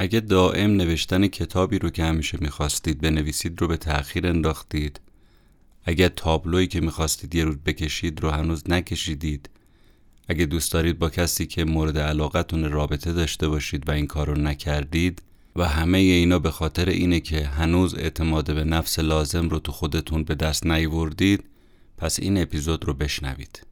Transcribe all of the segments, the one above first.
اگه دائم نوشتن کتابی رو که همیشه می‌خواستید بنویسید رو به تأخیر انداختید. اگه تابلویی که می‌خواستید یه روز بکشید رو هنوز نکشیدید. اگه دوست دارید با کسی که مورد علاقتون رابطه داشته باشید و این کار رو نکردید و همه اینا به خاطر اینه که هنوز اعتماد به نفس لازم رو تو خودتون به دست نیوردید پس این اپیزود رو بشنوید.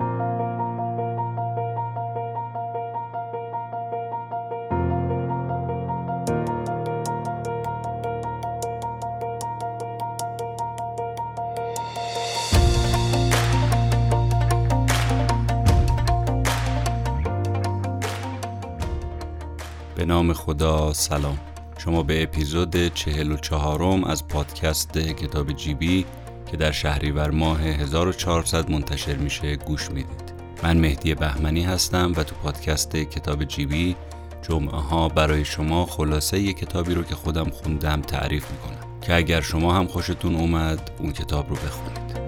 خدا سلام. شما به اپیزود چهل و چهارم از پادکست کتاب جیبی که در شهریور ماه 1400 منتشر میشه گوش می‌دید. من مهدی بهمنی هستم و تو پادکست کتاب جیبی جمعه ها برای شما خلاصه یه کتابی رو که خودم خوندم تعریف می‌کنم. که اگر شما هم خوشتون اومد اون کتاب رو بخونید.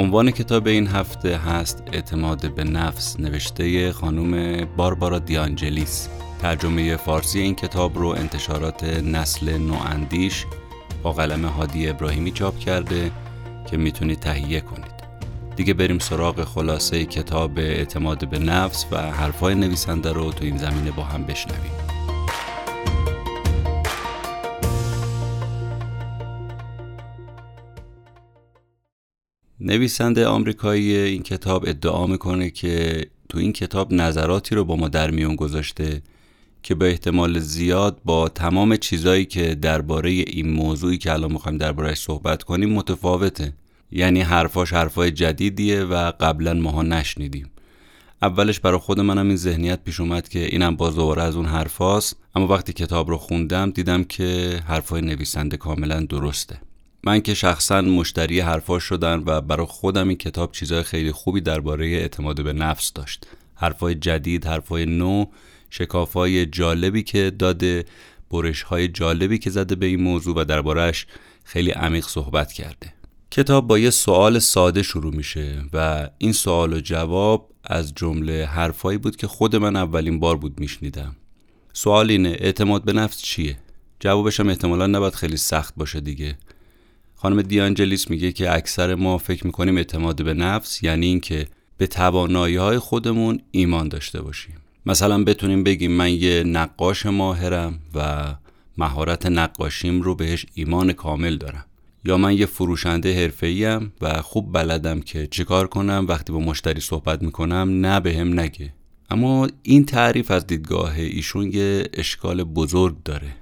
عنوان کتاب این هفته هست اعتماد به نفس نوشته خانم باربارا دیانجلیس. ترجمه فارسی این کتاب رو انتشارات نسل نواندیش با قلم هادی ابراهیمی چاپ کرده که می‌تونید تهیه کنید. دیگه بریم سراغ خلاصه کتاب اعتماد به نفس و حرفای نویسنده رو تو این زمینه با هم بشنویم. نویسنده آمریکایی این کتاب ادعا می‌کنه که تو این کتاب نظراتی رو با ما در میون گذاشته که به احتمال زیاد با تمام چیزایی که درباره این موضوعی که الان می‌خوایم دربارهش صحبت کنیم متفاوته. یعنی حرفاش حرفای جدیدیه و قبلا ماها نشنیدیم. اولش برای خود منم این ذهنیت پیش اومد که اینم باز دوباره از اون حرفاست اما وقتی کتاب رو خوندم دیدم که حرفای نویسنده کاملا درسته. من که شخصا مشتری حرفاش شدن و برای خودم این کتاب چیزهای خیلی خوبی درباره اعتماد به نفس داشت. حرفای جدید حرفای نو شکافای جالبی که داده برش های جالبی که زده به این موضوع و دربارهش خیلی عمیق صحبت کرده. کتاب با یه سوال ساده شروع میشه و این سوال و جواب از جمله حرفایی بود که خود من اولین بار بود میشنیدم. سوال اینه اعتماد به نفس چیه؟ جوابش هم احتمالا نباید خیلی سخت باشه دیگه. خانم دیانجلیس میگه که اکثر ما فکر می‌کنیم اعتماد به نفس یعنی اینکه به توانایی های خودمون ایمان داشته باشیم. مثلا بتونیم بگیم من یه نقاش ماهرم و مهارت نقاشیم رو بهش ایمان کامل دارم. یا من یه فروشنده حرفه‌ایم و خوب بلدم که چیکار کنم وقتی با مشتری صحبت می‌کنم نه به هم نگه. اما این تعریف از دیدگاه ایشون یه اشکال بزرگ داره.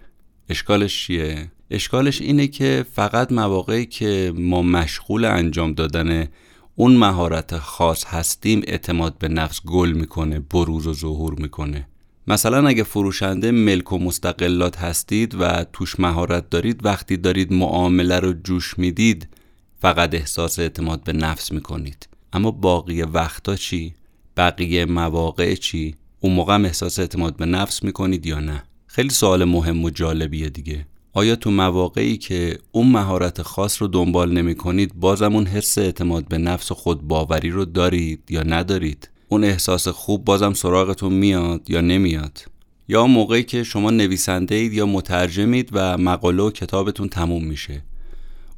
اشکالش چیه؟ اشکالش اینه که فقط مواقعی که ما مشغول انجام دادن اون مهارت خاص هستیم اعتماد به نفس گل می‌کنه بروز و ظهور می‌کنه مثلا اگه فروشنده ملک و مستقلات هستید و توش مهارت دارید وقتی دارید معامله رو جوش می‌دید فقط احساس اعتماد به نفس می‌کنید اما باقی وقتا چی؟ بقیه مواقع چی؟ اون موقع هم احساس اعتماد به نفس می‌کنید یا نه؟ خیلی سوال مهم و جالبیه دیگه آیا تو مواقعی که اون مهارت خاص رو دنبال نمی کنید بازم اون حس اعتماد به نفس و خود باوری رو دارید یا ندارید؟ اون احساس خوب بازم سراغتون میاد یا نمیاد؟ یا موقعی که شما نویسنده اید یا مترجمید و مقاله و کتابتون تموم میشه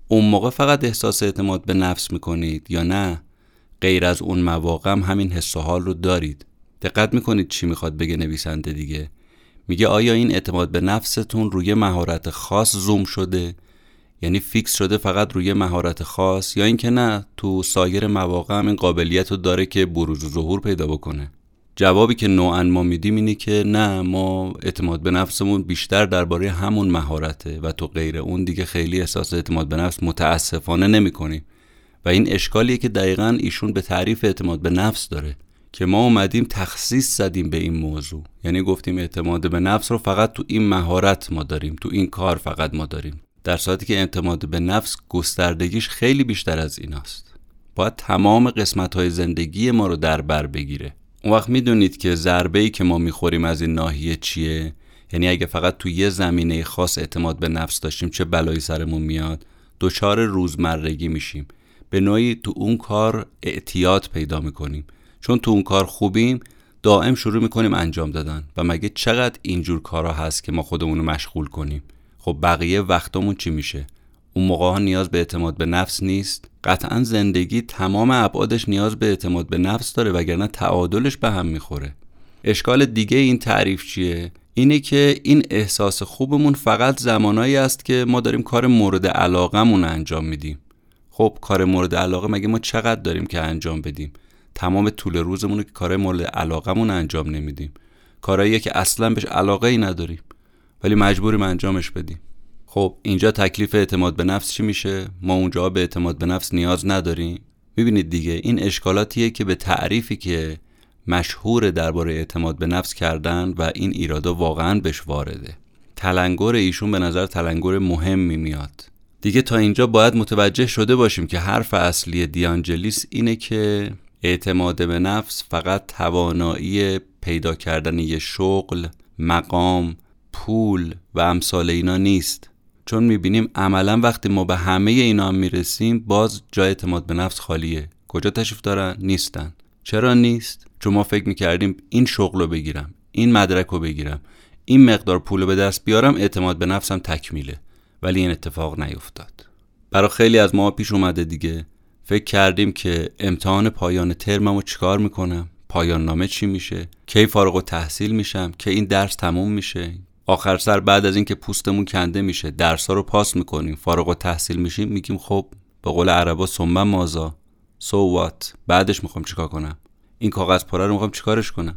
اون موقع فقط احساس اعتماد به نفس می‌کنید یا نه غیر از اون مواقع هم همین حس و حال رو دارید دقت می‌کنید چی می‌خواد بگه نویسنده دیگه میگه آیا این اعتماد به نفستون روی مهارت خاص زوم شده؟ یعنی فیکس شده فقط روی مهارت خاص یا اینکه نه تو سایر مواقع هم این قابلیت رو داره که بروز و ظهور پیدا بکنه؟ جوابی که نوعا ما میدیم اینه که نه ما اعتماد به نفسمون بیشتر درباره همون مهارته و تو غیر اون دیگه خیلی احساس اعتماد به نفس متاسفانه نمی کنیم و این اشکالیه که دقیقا ایشون به تعریف اعتماد به نفس داره. که ما اومدیم تخصیص زدیم به این موضوع. یعنی گفتیم اعتماد به نفس رو فقط تو این مهارت ما داریم تو این کار فقط ما داریم. در صورتی که اعتماد به نفس گستردگیش خیلی بیشتر از ایناست. باید تمام قسمت های زندگی ما رو در بر بگیره. اون وقت می‌دونید که ضربه که ما می‌خوریم از این ناحیه چیه؟ یعنی اگه فقط تو یه زمینه خاص اعتماد به نفس داشتیم چه بلایی سرمون میاد؟ دچار روزمرگی میشیم. به نوعی تو اون کار اعتیاد پیدا می‌کنیم. چون تو اون کار خوبیم دائم شروع می‌کنیم انجام دادن و مگه چقدر اینجور کارا هست که ما خودمون رو مشغول کنیم؟ خب بقیه وقتمون چی میشه؟ اون موقع ها نیاز به اعتماد به نفس نیست. قطعا زندگی تمام ابعادش نیاز به اعتماد به نفس داره وگرنه تعادلش به هم می‌خوره. اشکال دیگه این تعریف چیه؟ اینه که این احساس خوبمون فقط زمانایی است که ما داریم کار مورد علاقمون انجام میدیم. خب کار مورد علاقه مگه ما چقدر داریم که انجام بدیم؟ تمام طول روزمون که کار مورد علاقمون انجام نمیدیم. کارهایی که اصلا بهش علاقه ای نداریم ولی مجبوریم انجامش بدیم. خب اینجا تکلیف اعتماد به نفس چی میشه؟ ما اونجا به اعتماد به نفس نیاز نداریم. می‌بینید دیگه این اشکالاتیه که به تعریفی که مشهور درباره اعتماد به نفس کردن و این ایرادا واقعا بهش وارده. تلنگر ایشون به نظر تلنگر مهمی میاد. دیگه تا اینجا باید متوجه شده باشیم که حرف اصلی دیانجلیس اینه که اعتماد به نفس فقط توانایی پیدا کردن یه شغل، مقام، پول و امثال اینا نیست. چون می‌بینیم عملا وقتی ما به همه اینا هم می‌رسیم باز جای اعتماد به نفس خالیه. کجا تشریف دارن؟ نیستن. چرا نیست؟ چون ما فکر می‌کردیم این شغل رو بگیرم این مدرک رو بگیرم این مقدار پول رو به دست بیارم اعتماد به نفسم تکمیله. ولی این اتفاق نیفتاد. برای خیلی از ما پیش اومده دیگه. فکر کردیم که امتحان پایان ترمم چیکار می‌کنم پایان نامه چی میشه؟ کی فارغ و تحصیل میشم؟ که این درس تموم میشه؟ آخر سر بعد از اینکه پوستمون کنده میشه درس ها رو پاس می‌کنیم فارغ و تحصیل میشیم میگیم خب به قول عربا سنبن مازا. سو so what بعدش می‌خوام چیکار کنم؟ این کاغذ پاره رو می‌خوام چیکارش کنم؟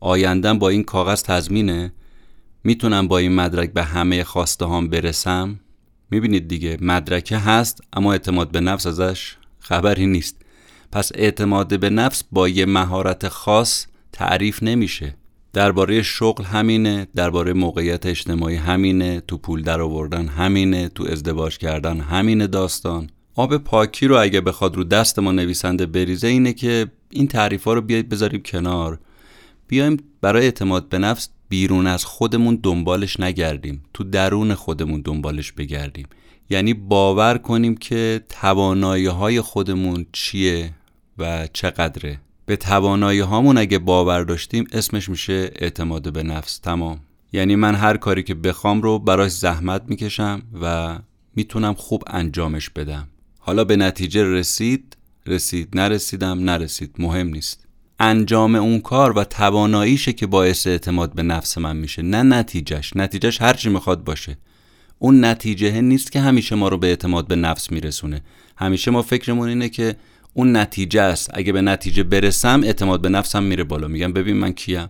آیندم با این کاغذ تضمینه؟ می‌تونم با این مدرک به همه خواسته هام برسم؟ می‌بینید دیگه مدرکه هست اما اعتماد به نفس ازش خبری نیست. پس اعتماد به نفس با یه مهارت خاص تعریف نمیشه. درباره شغل همینه درباره موقعیت اجتماعی همینه تو پول در آوردن همینه تو ازدواج کردن همینه داستان. آب پاکی رو اگه بخواد رو دست ما نویسنده بریزه اینه که این تعریف ها رو بیایید بذاریم کنار. بیایم برای اعتماد به نفس بیرون از خودمون دنبالش نگردیم. تو درون خودمون دنبالش بگردیم. یعنی باور کنیم که توانایی های خودمون چیه و چقدره. به توانایی هامون اگه باور داشتیم اسمش میشه اعتماد به نفس. تمام. یعنی من هر کاری که بخوام رو براش زحمت می‌کشم و می‌تونم خوب انجامش بدم. حالا به نتیجه رسید رسید نرسیدم نرسید. مهم نیست. انجام اون کار و تواناییشه که باعث اعتماد به نفس من میشه نه نتیجهش. نتیجهش هرچی می‌خواد باشه. اون نتیجه نیست که همیشه ما رو به اعتماد به نفس میرسونه. همیشه ما فکرمون اینه که اون نتیجه است. اگه به نتیجه برسم اعتماد به نفسم میره بالا. میگم ببین من کیم.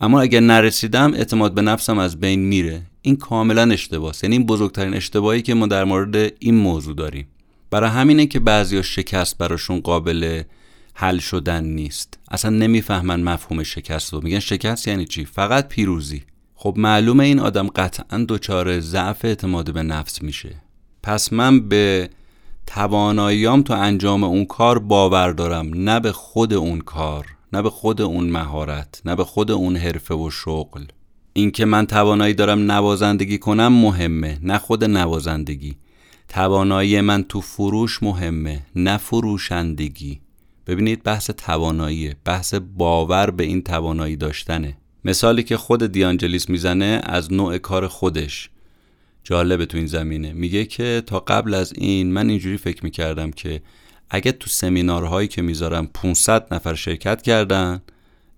اما اگه نرسیدم اعتماد به نفسم از بین میره. این کاملا اشتباهه یعنی این بزرگترین اشتباهی که ما در مورد این موضوع داریم. برای همینه که بعضیا شکست براشون قابل حل شدن نیست. اصلا نمی‌فهمن مفهوم شکست رو. میگن شکست یعنی چی؟ فقط پیروزی. خب معلومه این آدم قطعا دچار ضعف اعتماد به نفس میشه. پس من به تواناییام تو انجام اون کار باور دارم. نه به خود اون کار نه به خود اون مهارت نه به خود اون حرفه و شغل. اینکه من توانایی دارم نوازندگی کنم مهمه نه خود نوازندگی. توانایی من تو فروش مهمه نه فروشندگی. ببینید بحث توانایی بحث باور به این توانایی داشتنه. مثالی که خود دیانجلیس می‌زنه از نوع کار خودش. جالبه تو این زمینه. میگه که تا قبل از این من اینجوری فکر می‌کردم که اگه تو سمینارهایی که می‌ذارم 500 نفر شرکت کردن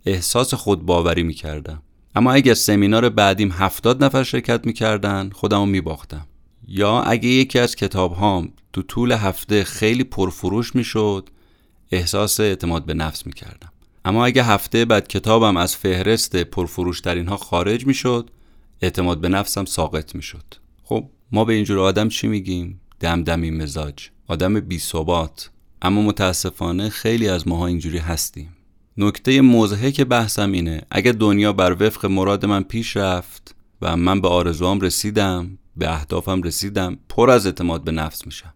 احساس خود باوری می‌کردم. اما اگه سمینار بعدیم 70 نفر شرکت می‌کردن خودمو میباختم. یا اگه یکی از کتاب هام تو طول هفته خیلی پرفروش می‌شد احساس اعتماد به نفس می‌کردم. اما اگه هفته بعد کتابم از فهرست پرفروش ترین ها خارج می‌شد اعتماد به نفسم ساقط می‌شد. خب ما به اینجور آدم چی میگیم؟ دمدمی مزاج آدم بی ثبات. اما متاسفانه خیلی از ماها اینجوری هستیم. نکته موضحه که بحثم اینه اگه دنیا بر وفق مراد من پیش رفت و من به آرزوام رسیدم به اهدافم رسیدم پر از اعتماد به نفس میشم.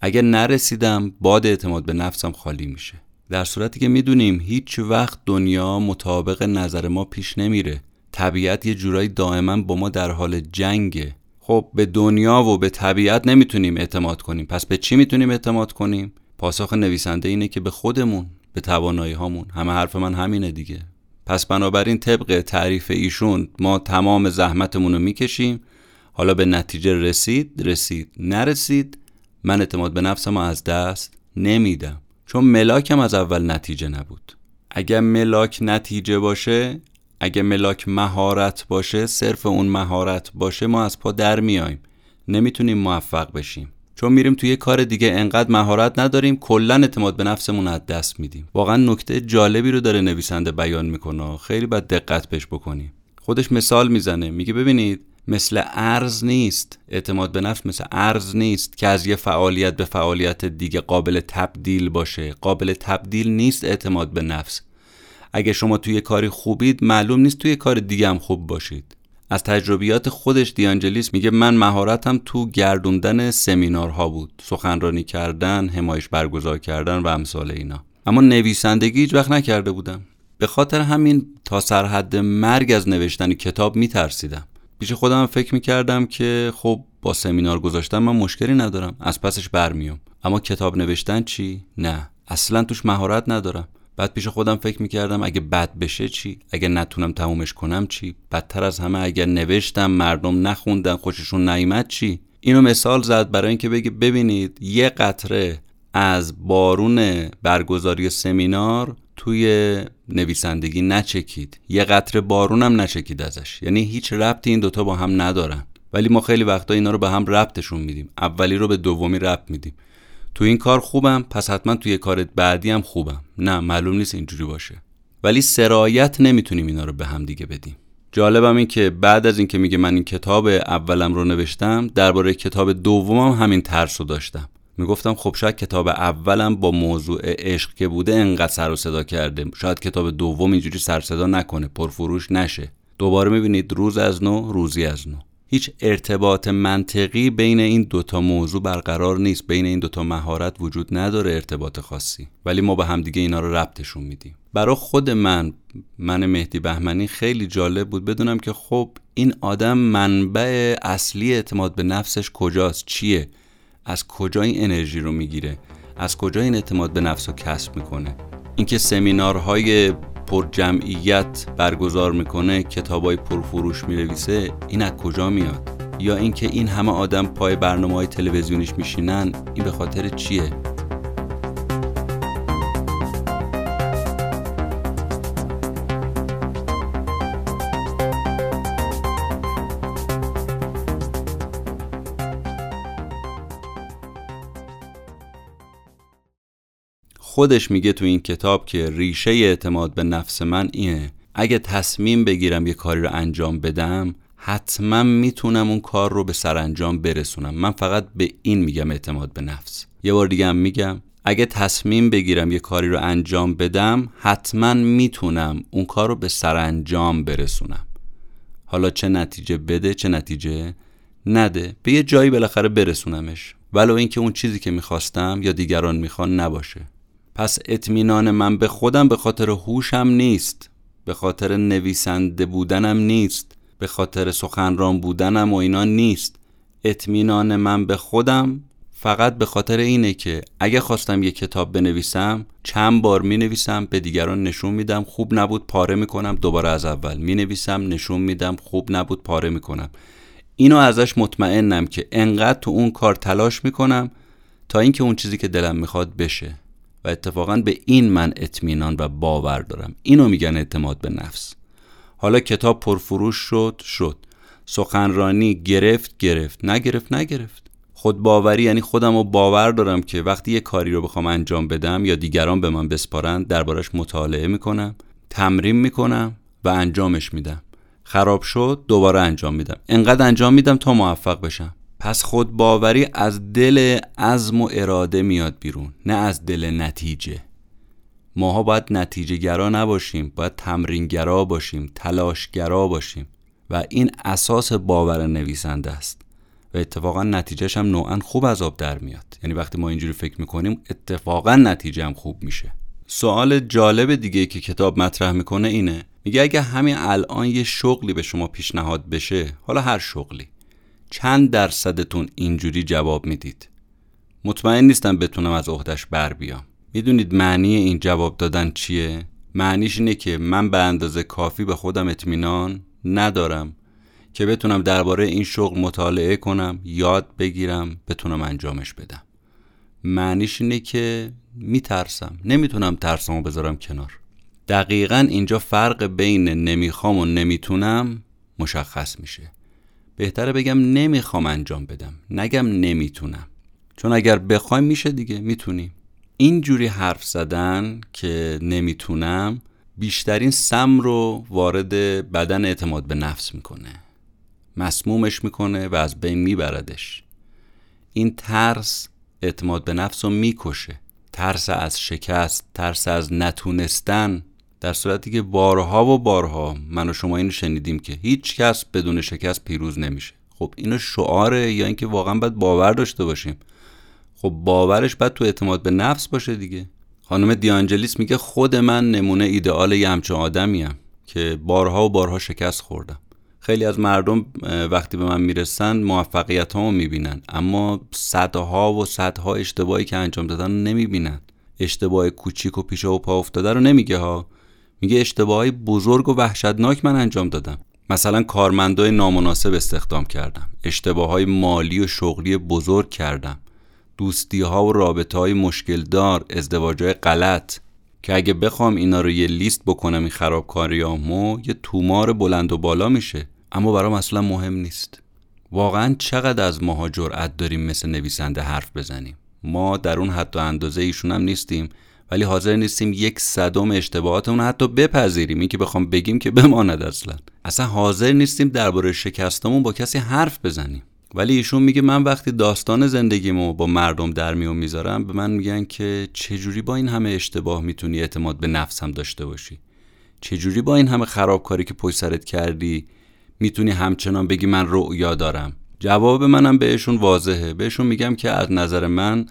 اگه نرسیدم باد اعتماد به نفسم خالی میشه. در صورتی که می‌دونیم هیچ وقت دنیا مطابق نظر ما پیش نمیره. طبیعت یه جورایی دائما با ما در حال جنگه. خب به دنیا و به طبیعت نمی‌تونیم اعتماد کنیم. پس به چی می‌تونیم اعتماد کنیم؟ پاسخ نویسنده اینه که به خودمون به توانایی هامون. همه حرف من همینه دیگه. پس بنابراین طبق تعریف ایشون ما تمام زحمتمون رو می‌کشیم. حالا به نتیجه رسید رسید نرسید. من اعتماد به نفسم از دست نمیدم. چون ملاکم از اول نتیجه نبود. اگر ملاک نتیجه باشه اگه ملاک مهارت باشه صرف اون مهارت باشه ما از پا در میایم نمی‌تونیم موفق بشیم. چون میریم توی کار دیگه انقدر مهارت نداریم کلا اعتماد به نفسمون از دست میدیم. واقعا نکته جالبی رو داره نویسنده بیان می‌کنه خیلی باید دقت بهش بکنیم. خودش مثال می‌زنه. میگه ببینید مثل ارز نیست. اعتماد به نفس مثل ارز نیست که از یه فعالیت به فعالیت دیگه قابل تبدیل باشه. قابل تبدیل نیست اعتماد به نفس. اگه شما توی کاری خوبید معلوم نیست توی کار دیگه هم خوب باشید. از تجربیات خودش دیانجلیس میگه من مهارتم تو گردوندن سمینارها بود. سخنرانی کردن همایش برگزار کردن و امثال اینا. اما نویسندگی هیچ وقت نکرده بودم. به خاطر همین تا سرحد مرگ از نوشتن کتاب میترسیدم. پیش خودم فکر می‌کردم که خب با سمینار گذاشتن من مشکلی ندارم از پسش برمیام. اما کتاب نوشتن چی؟ نه. اصلا توش مهارت ندارم. بعد پیش خودم فکر می‌کردم اگه بد بشه چی؟ اگه نتونم تمومش کنم چی؟ بدتر از همه اگر نوشتم مردم نخوندن خوششون نیامد چی؟ اینو مثال زد برای اینکه بگه ببینید یه قطره از بارون برگزاری سمینار توی نویسندگی نچکید. یه قطره بارونم نچکید ازش. یعنی هیچ ربطی این دوتا با هم ندارن. ولی ما خیلی وقتا اینا رو به هم ربطشون میدیم. اولی رو به دومی ربط میدیم. تو این کار خوبم پس حتما توی کار بعدی هم خوبم. نه معلوم نیست اینجوری باشه. ولی سرایت نمی‌تونیم اینا رو به هم دیگه بدیم. جالبم این که بعد از اینکه میگه من این کتاب اولم رو نوشتم درباره کتاب دومم همین ترس رو داشتم. می‌گفتم خب شاید کتاب اولم با موضوع عشق که بوده انقدر سر و صدا کرده. شاید کتاب دوم اینجوری سر صدا نکنه پرفروش نشه. دوباره می‌بینید روز از نو روزی از نو. هیچ ارتباط منطقی بین این دوتا موضوع برقرار نیست. بین این دوتا مهارت وجود نداره ارتباط خاصی. ولی ما به همدیگه اینا رو ربطشون میدیم. برای خود من من مهدی بهمنی خیلی جالب بود. بدونم که خب این آدم منبع اصلی اعتماد به نفسش کجاست؟ چیه؟ از کجا این انرژی رو می‌گیره؟ از کجا این اعتماد به نفس رو کسب می‌کنه؟ اینکه سمینارهای پر جمعیت برگزار می‌کنه کتابای پرفروش می‌نویسه این از کجا میاد؟ یا اینکه این همه آدم پای برنامه های تلویزیونیش میشینن این به خاطر چیه؟ خودش میگه تو این کتاب که ریشه اعتماد به نفس من اینه. اگه تصمیم بگیرم یه کاری رو انجام بدم حتما می‌تونم اون کار رو به سرانجام برسونم. من فقط به این میگم اعتماد به نفس. یه بار دیگه هم میگم اگه تصمیم بگیرم یه کاری رو انجام بدم حتما می‌تونم اون کار رو به سرانجام برسونم. حالا چه نتیجه بده چه نتیجه نده به یه جایی بالاخره برسونمش. ولو اینکه اون چیزی که می‌خواستم یا دیگران می‌خوان نباشه. پس اطمینان من به خودم به خاطر هوشم نیست. به خاطر نویسنده بودنم نیست. به خاطر سخنران بودنم و اینا نیست. اطمینان من به خودم فقط به خاطر اینه که اگه خواستم یه کتاب بنویسم چند بار می نویسم به دیگران نشون میدم خوب نبود پاره می‌کنم دوباره از اول می نویسم نشون میدم خوب نبود پاره می‌کنم. اینو ازش مطمئنم که انقدر تو اون کار تلاش می‌کنم تا اینکه اون چیزی که دلم می‌خواد بشه. و اتفاقا به این من اطمینان و باور دارم. اینو میگن اعتماد به نفس. حالا کتاب پرفروش شد شد. سخنرانی گرفت گرفت. نگرفت نگرفت. خود باوری یعنی خودم رو باور دارم که وقتی یه کاری رو بخوام انجام بدم یا دیگران به من بسپارن دربارش مطالعه می‌کنم تمرین می‌کنم و انجامش میدم. خراب شد دوباره انجام میدم. انقدر انجام میدم تا موفق بشم. پس خود باوری از دل عزم و اراده میاد بیرون نه از دل نتیجه. ماها باید نتیجه گرا نباشیم باید تمرینگرا باشیم تلاشگرا باشیم و این اساس باور نویسنده است و اتفاقا نتیجهش هم نوعا خوب از آب در میاد. یعنی وقتی ما اینجوری فکر می‌کنیم اتفاقا نتیجه هم خوب میشه. سوال جالب دیگه که کتاب مطرح می‌کنه اینه میگه اگه همین الان یه شغلی به شما پیشنهاد بشه حالا هر شغلی. چند درصدتون اینجوری جواب می‌دید؟ مطمئن نیستم بتونم از عهدش بر بیام. می‌دونید معنی این جواب دادن چیه؟ معنیش اینه که من به اندازه کافی به خودم اطمینان ندارم که بتونم درباره این شغل مطالعه کنم یاد بگیرم بتونم انجامش بدم. معنیش اینه که میترسم. نمی‌تونم ترسمو بذارم کنار. دقیقا اینجا فرق بین نمی‌خوام و نمی‌تونم مشخص میشه. بهتره بگم نمی‌خوام انجام بدم. نگم نمی‌تونم. چون اگر بخوایم میشه دیگه می‌تونیم. اینجوری حرف زدن که نمی‌تونم بیشترین سم رو وارد بدن اعتماد به نفس می‌کنه. مسمومش می‌کنه و از بین میبردش. این ترس اعتماد به نفس رو می‌کشه. ترس از شکست ترس از نتونستن در صورتی که بارها و بارها من و شما اینو شنیدیم که هیچ کس بدون شکست پیروز نمیشه. خب اینو شعاره یا اینکه واقعا باید باور داشته باشیم. خب باورش باید تو اعتماد به نفس باشه دیگه. خانم دیانجلیس میگه خود من نمونه ایدئال یه همچون آدمیم که بارها و بارها شکست خوردم. خیلی از مردم وقتی به من می‌رسن موفقیت می‌بینن اما صدها و صدها اشتباهی که انجام دادن نمی‌بینن. اشتباه کوچیک و پیش و پا افتاده رو نمیگه ها. میگه اشتباهی بزرگ و وحشتناک من انجام دادم. مثلا کارمندای نامناسب استخدام کردم. اشتباه های مالی و شغلی بزرگ کردم. دوستی ها و رابطه های مشکل دار ازدواج های غلط. که اگه بخوام اینا رو یه لیست بکنم این خرابکاریامو یه تومار بلند و بالا میشه. اما برام اصلا مهم نیست. واقعا چقدر از ماها جرأت داریم مثل نویسنده حرف بزنیم؟ ما در اون حتی اندازه ایشون هم نیستیم. ولی حاضر نیستیم یک صدم اشتباهاتمون حتی بپذیریم. این که بخوام بگیم که بماند اصلا. اصلا حاضر نیستیم درباره شکستمون با کسی حرف بزنیم. ولی ایشون میگه من وقتی داستان زندگیمو با مردم در میون می‌ذارم به من میگن که چجوری با این همه اشتباه می‌تونی اعتماد به نفسم داشته باشی؟ چجوری با این همه خرابکاری که پشت سرت کردی می‌تونی همچنان بگی من رؤیا دارم؟ جواب منم بهشون واضحه. بهشون میگم که از نظر من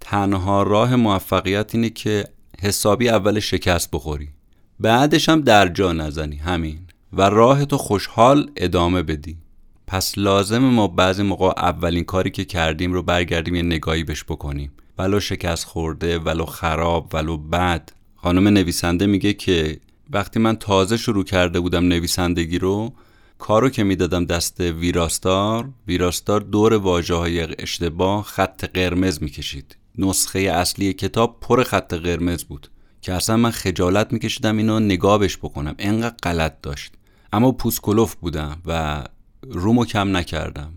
تنها راه موفقیت اینه که حسابی اول شکست بخوری. بعدش هم در جا نزنی همین. و راه تو خوشحال ادامه بدی. پس لازم ما بعضی موقع اولین کاری که کردیم رو برگردیم یه نگاهی بهش بکنیم. ولو شکست خورده ولو خراب ولو بد. خانم نویسنده میگه که وقتی من تازه شروع کرده بودم نویسندگی رو کارو که می‌دادم دست ویراستار ویراستار دور واجه های اشتباه خط قرمز می‌کشید. نسخه اصلی کتاب پر خط قرمز بود که اصلا من خجالت میکشیدم اینو نگابش بکنم. انقدر غلط داشت. اما پوسکلوف بودم و رومو کم نکردم.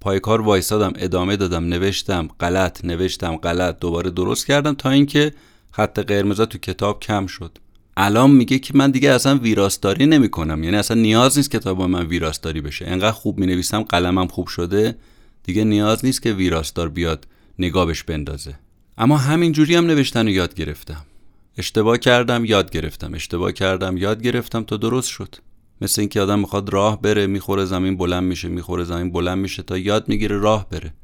پای کار وایسادم ادامه دادم نوشتم غلط نوشتم غلط دوباره درست کردم تا اینکه خط قرمزا تو کتاب کم شد. الان میگه که من دیگه اصلا ویراستاری نمی کنم یعنی اصلا نیاز نیست کتاب من ویراستاری بشه. انقدر خوب می نویسم قلمم خوب شده دیگه نیاز نیست که ویراستار بیاد نگابش بندازه. اما همین جوری هم نوشتن و یاد گرفتم. اشتباه کردم یاد گرفتم. اشتباه کردم یاد گرفتم تا درست شد. مثل اینکه آدم می‌خواد راه بره می‌خوره زمین بلند میشه می‌خوره زمین بلند میشه تا یاد می‌گیره راه بره.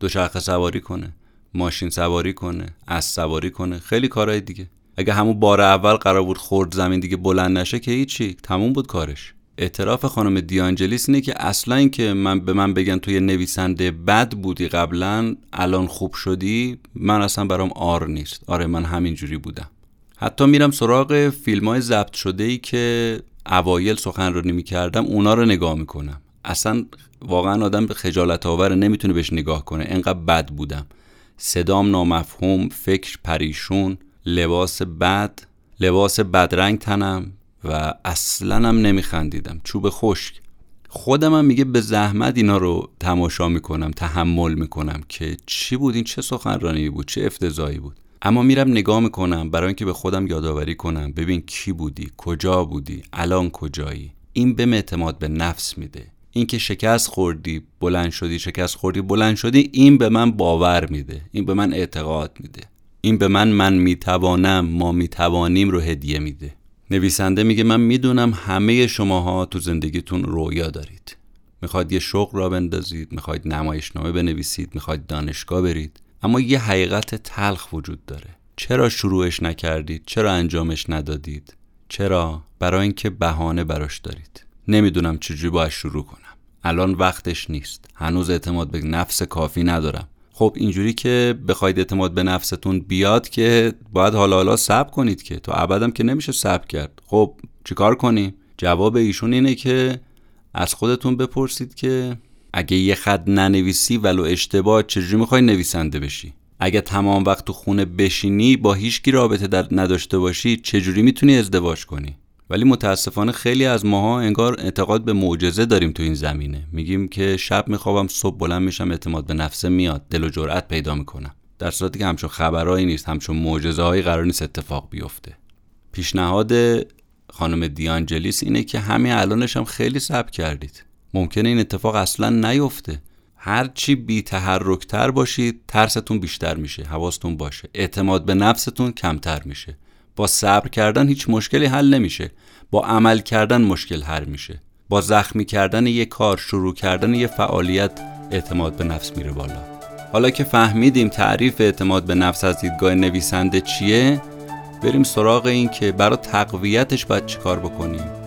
دوچرخه سواری کنه ماشین سواری کنه از سواری کنه خیلی کارهای دیگه. اگه همون بار اول قرار بود خورد زمین دیگه بلند نشه که هیچی. تموم بود کارش. اعتراف خانم دیانجلیس اینه که اصلا اینکه من به من بگن توی نویسنده بد بودی قبلا الان خوب شدی من اصلا برام آر نیست. آره من همینجوری بودم. حتی میرم سراغ فیلم های ضبط شده ای که اوایل سخنرانی می‌کردم اونا رو نگاه می‌کنم. اصلا واقعا آدم به خجالت آور نمی‌تونه بهش نگاه کنه. انقدر بد بودم. صدام نامفهوم فکر پریشون لباس بد لباس بدرنگ تنم. و اصلا هم نمیخندیدم. چوب خشک. خودم هم میگه به زحمت اینا رو تماشا می‌کنم تحمل می‌کنم که چی بود؟ این چه سخنرانی بود؟ چه افتضایی بود؟ اما میرم نگاه می‌کنم برای اینکه به خودم یادآوری کنم. ببین کی بودی؟ کجا بودی؟ الان کجایی؟ این به اعتماد به نفس میده. اینکه شکست خوردی بلند شدی شکست خوردی بلند شدی این به من باور میده. این به من اعتقاد میده. این به من من می‌توانم ما می‌توانیم رو هدیه میده. نویسنده میگه من می‌دونم همه شماها تو زندگیتون رویا دارید. می‌خواید یه شغل را بندازید می‌خواید نمایشنامه بنویسید می‌خواید دانشگاه برید. اما یه حقیقت تلخ وجود داره. چرا شروعش نکردید؟ چرا انجامش ندادید؟ چرا؟ برای اینکه بهانه براش دارید. نمی‌دونم چجوری باید شروع کنم. الان وقتش نیست. هنوز اعتماد به نفس کافی ندارم. خب اینجوری که بخواید اعتماد به نفستون بیاد که باید حالا حالا صبر کنید که تو ابدم که نمیشه صبر کرد. خب چیکار کنیم؟ جواب ایشون اینه که از خودتون بپرسید که اگه یه خط ننویسی ولو اشتباه چجوری می‌خوای نویسنده بشی؟ اگه تمام وقت تو خونه بشینی با هیچکی رابطه در نداشته باشی چجوری می‌تونی ازدواج کنی؟ ولی متاسفانه خیلی از ماها انگار اعتقاد به معجزه داریم تو این زمینه. میگیم که شب میخوابم صبح بلند میشم اعتماد به نفسه میاد دل و جرأت پیدا می‌کنم. در صورتی که همچون خبرهایی نیست همچون معجزه هایی قرار نیست اتفاق بیفته. پیشنهاد خانم دیانجلیس اینه که همین الانش هم خیلی صبر کردید. ممکنه این اتفاق اصلا نیفته. هرچی بی تحرکتر باشید ترستون بیشتر میشه حواستون باشه. اعتماد به نفستون کمتر میشه. با صبر کردن هیچ مشکلی حل نمیشه. با عمل کردن مشکل حل میشه. با زخمی کردن یه کار شروع کردن یه فعالیت اعتماد به نفس میره بالا. حالا که فهمیدیم تعریف اعتماد به نفس از دیدگاه نویسنده چیه بریم سراغ این که برای تقویتش باید چیکار بکنیم.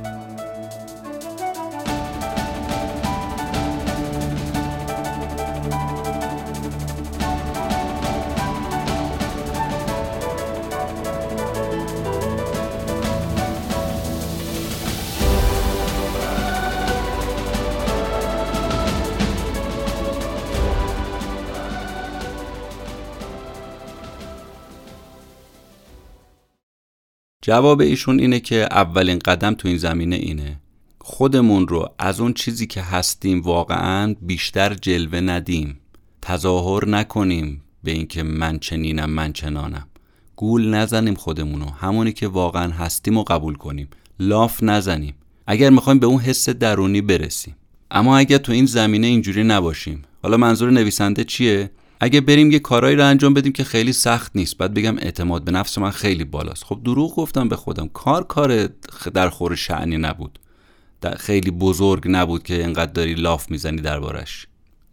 جواب ایشون اینه که اولین قدم تو این زمینه اینه. خودمون رو از اون چیزی که هستیم واقعا بیشتر جلوه ندیم. تظاهر نکنیم به اینکه من چنینم من چنانم. گول نزنیم خودمونو همونی که واقعا هستیم و قبول کنیم. لاف نزنیم. اگر می‌خوایم به اون حس درونی برسیم. اما اگر تو این زمینه اینجوری نباشیم. حالا منظور نویسنده چیه؟ اگه بریم یه کارایی رو انجام بدیم که خیلی سخت نیست. بعد بگم اعتماد به نفس من خیلی بالاست. خب دروغ گفتم به خودم. کار کار در خور شعنی نبود. در خیلی بزرگ نبود که انقدر داری لاف می‌زنی دربارش.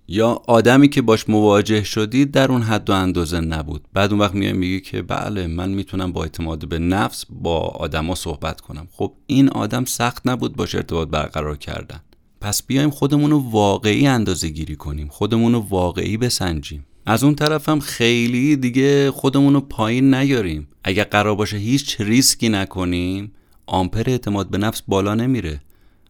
یا آدمی که باش مواجه شدی در اون حد و اندازه نبود. بعد اون وقت میای میگی که بله من می‌تونم با اعتماد به نفس با آدما صحبت کنم. خب این آدم سخت نبود باش ارتباط برقرار کردن. پس بیایم خودمون رو واقعی اندازه گیری کنیم. خودمون رو واقعی بسنجیم. از اون طرف هم خیلی دیگه خودمون رو پایین نیاریم. اگر قرار باشه هیچ ریسکی نکنیم آمپر اعتماد به نفس بالا نمیره.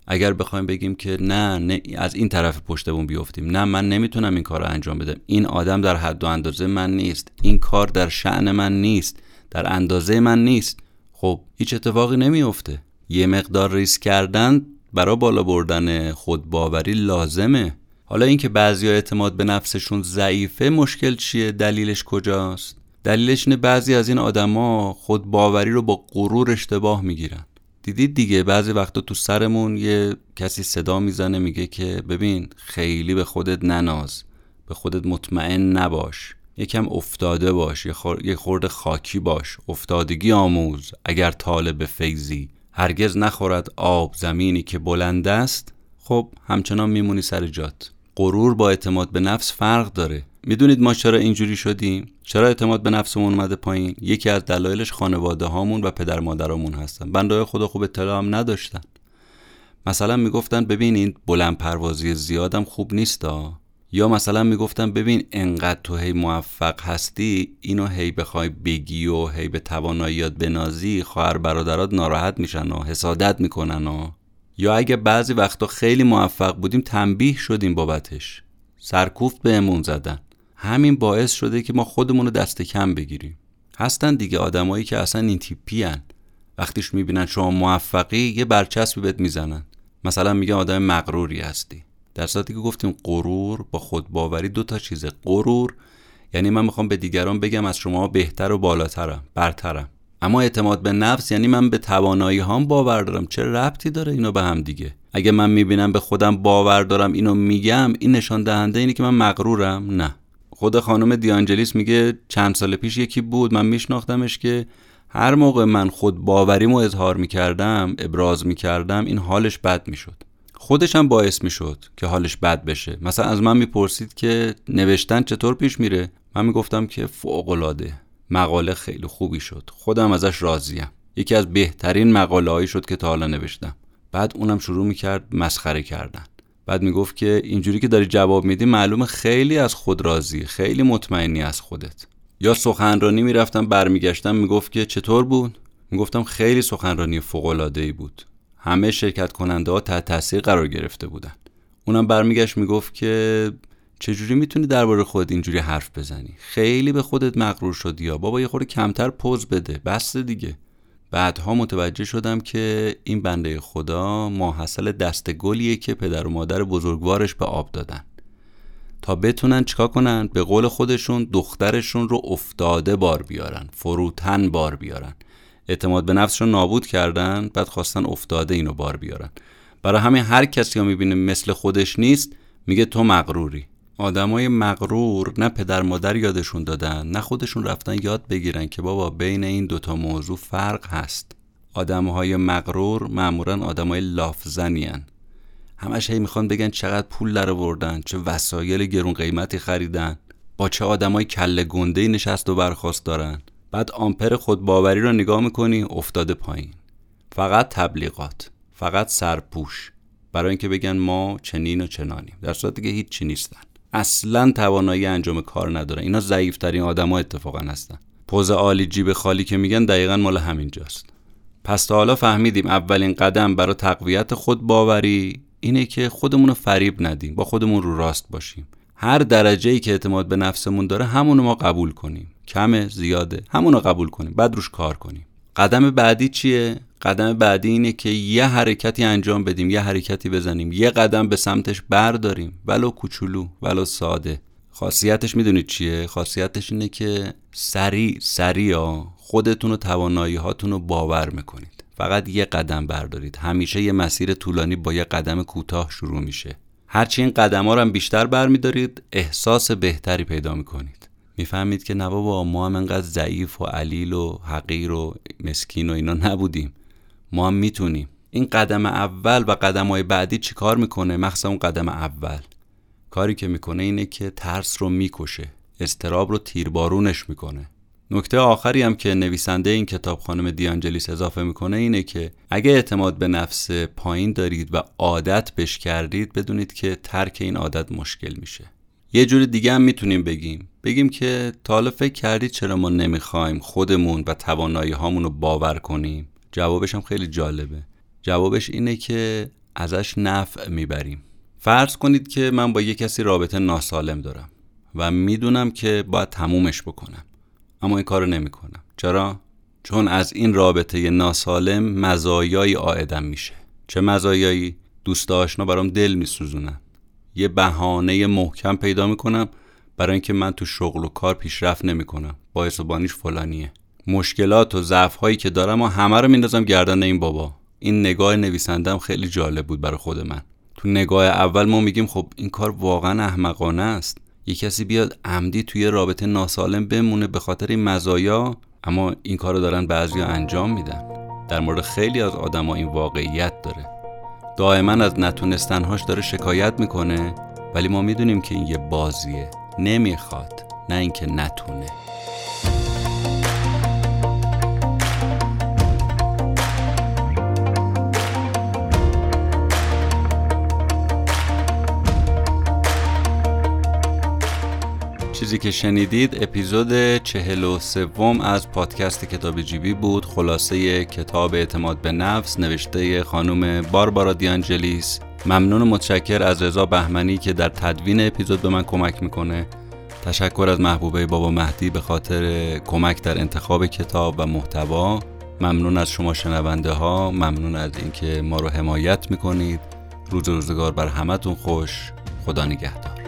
اگر بخوایم بگیم که نه, نه از این طرف پشتمون بیفتیم. نه من نمی‌تونم این کار رو انجام بدم. این آدم در حد و اندازه من نیست. این کار در شعن من نیست. در اندازه من نیست. خب هیچ اتفاقی نمیفته. یه مقدار ریسک کردن برای بالا بردن خودباوری لازمه. حالا اینکه بعضی اعتماد به نفسشون ضعیفه مشکل چیه؟ دلیلش کجاست؟ دلیلش اینه بعضی از این آدما خود باوری رو با غرور اشتباه می‌گیرن. دیدید دیگه؟ بعضی وقتا تو سرمون یه کسی صدا می‌زنه میگه که ببین خیلی به خودت نناز به خودت مطمئن نباش. یکم افتاده باش یه خورده خاکی باش. افتادگی آموز اگر طالب فیضی. هرگز نخورد آب زمینی که بلند است. خب همچنان میمونی سر جات. غرور با اعتماد به نفس فرق داره. می‌دونید ما چرا اینجوری شدیم؟ چرا اعتماد به نفسمون اومده پایین؟ یکی از دلایلش خانواده هامون و پدر مادرامون هستن. بنده خدا خوب اطلاع هم نداشتن. مثلا می‌گفتن ببین این بلند پروازی زیادم خوب نیست یا مثلا می‌گفتن ببین انقدر تو هی موفق هستی اینو هی بخوای بگی و هی به تواناییات بنازی خواهر برادرات ناراحت میشن و حسادت می‌کنن و یا اگه بعضی وقتا خیلی موفق بودیم تنبیه شدیم بابتش. سرکوفت بهمون زدن. همین باعث شده که ما خودمون رو دست کم بگیریم. هستن دیگه آدمایی که اصلا این تیپی هن. وقتیش می‌بینن شما موفقی یه برچسبی بهت می‌زنن. مثلا میگن آدم مغروری هستی. در صورتی که گفتیم غرور با خودباوری دو تا چیزه. غرور یعنی من می‌خوام به دیگران بگم از شما بهتر و بالاترم برترم. اما اعتماد به نفس یعنی من به توانایی هام باور دارم. چه ربطی داره اینو به هم دیگه؟ اگه من می‌بینم به خودم باور دارم اینو میگم این نشان دهنده اینه که من مغرورم؟ نه. خود خانم دیانجلیس میگه چند سال پیش یکی بود من میشناختمش که هر موقع من خود باوریمو اظهار می‌کردم ابراز می‌کردم این حالش بد می‌شد. خودش هم باعث می‌شد که حالش بد بشه. مثلا از من می‌پرسید که نوشتن چطور پیش میره؟ من می‌گفتم که فوق العاده مقاله خیلی خوبی شد. خودم ازش راضیم. یکی از بهترین مقاله هایی شد که تا حالا نوشتم. بعد اونم شروع می‌کرد مسخره کردن. بعد می‌گفت که اینجوری که داری جواب میدی معلومه خیلی از خود راضی خیلی مطمئنی از خودت. یا سخنرانی می‌رفتم برمیگشتم می‌گفت که چطور بود؟ می‌گفتم خیلی سخنرانی فوق العاده ای بود. همه شرکت کننده ها تحت تاثیر قرار گرفته بودن. اونم برمیگشت می‌گفت که چجوری می‌تونی درباره خودت اینجوری حرف بزنی؟ خیلی به خودت مغرور شدی یا؟ بابا یه خورده کمتر پوز بده. بس دیگه. بعدها متوجه شدم که این بنده خدا ماحصل دست گلیه که پدر و مادر بزرگوارش به آب دادن. تا بتونن چیکار کنن؟ به قول خودشون دخترشون رو افتاده بار بیارن. فروتن بار بیارن. اعتماد به نفسشون نابود کردن بعد خواستن افتاده اینو بار بیارن. برای همین هر کسی رو می‌بینه مثل خودش نیست میگه تو مغروری. آدمای مغرور نه پدر مادر یادشون دادن نه خودشون رفتن یاد بگیرن که بابا بین این دوتا موضوع فرق هست. آدمهای مغرور معمولا آدمای لافزنی هن. همش هی می‌خوان بگن چقدر پول در آوردن چه وسایل گرون قیمتی خریدن با چه آدمای کله گنده نشست و برخواست دارن. بعد آمپر خود باوری رو نگاه می‌کنی افتاده پایین. فقط تبلیغات فقط سرپوش. برای اینکه بگن ما چنین و چنانیم. در صورتی که هیچ نیستن. اصلا توانایی انجام کار ندارن اینا ضعیفترین آدما اتفاقا هستن. پوز عالی جیب خالی که میگن دقیقا مال همینجاست. پس تا حالا فهمیدیم اولین قدم برای تقویت خود باوری اینه که خودمون رو فریب ندیم با خودمون رو راست باشیم. هر درجه ای که اعتماد به نفسمون داره همونو ما قبول کنیم. کمه زیاده همونو قبول کنیم. بعد روش کار کنیم. قدم بعدی چیه؟ قدم بعدی اینه که یه حرکتی انجام بدیم یه حرکتی بزنیم. یه قدم به سمتش برداریم. ولو کوچولو ولو ساده. خاصیتش می‌دونید چیه؟ خاصیتش اینه که سریع سریع خودتون و توانایی هاتون رو باور می‌کنید. فقط یه قدم بردارید. همیشه یه مسیر طولانی با یه قدم کوتاه شروع میشه. هرچی این قدم ها رو هم بیشتر برمیدارید احساس بهتری پیدا می‌کنید. می‌فهمید که نه بابا ما هم انقدر ضعیف و علیل و حقیر و مسکین و اینا نبودیم. ما هم می‌تونیم. این قدم اول و قدم های بعدی چی کار می‌کنه؟ مخصوصا اون قدم اول. کاری که می‌کنه اینه که ترس رو می‌کشه. استراب رو تیربارونش می‌کنه. نکته آخری هم که نویسنده این کتاب خانم دیانجلیس اضافه می‌کنه اینه که اگه اعتماد به نفس پایین دارید و عادت بش کردید بدونید که ترک این عادت مشکل میشه. یه جور دیگه هم می‌تونیم بگیم. بگیم که تا فکر کردید چرا ما نمی‌خوایم خودمون و توانایی هامون رو باور کنیم؟ جوابش هم خیلی جالبه. جوابش اینه که ازش نفع می‌بریم. فرض کنید که من با یه کسی رابطه ناسالم دارم و می‌دونم که باید تمومش بکنم اما این کارو نمی‌کنم. چرا؟ چون از این رابطه ناسالم مزایایی آیدم میشه. چه مزایایی؟ دوست آشنا برام دل میسوزونن. یه بهانه محکم پیدا می‌کنم برای اینکه من تو شغل و کار پیشرفت نمی‌کنم. باعث و بانیش فلانیه. مشکلات و ضعف هایی که دارم و همه رو میندازم گردن این بابا. این نگاه نویسندم خیلی جالب بود برای خود من. تو نگاه اول ما میگیم خب این کار واقعا احمقانه است. یه کسی بیاد عمدی توی رابطه ناسالم بمونه به خاطر این مزایا اما این کار رو دارن بعضی انجام میدن. در مورد خیلی از آدما این واقعیت داره. دائما از نتونستنهاش داره شکایت می‌کنه ولی ما می‌دونیم که این یه بازیه. نمی‌خواد نه اینکه نتونه. چیزی که شنیدید اپیزود چهل و سوم از پادکست کتاب جیبی بود. خلاصه کتاب اعتماد به نفس نوشته خانم باربارا دیانجلیس. ممنون و متشکر از رضا بهمنی که در تدوین اپیزود به من کمک می‌کنه. تشکر از محبوبه بابا مهدی به خاطر کمک در انتخاب کتاب و محتوا. ممنون از شما شنونده ها ممنون از اینکه ما رو حمایت می‌کنید. روز روزگار بر همتون خوش. خدا نگهدار.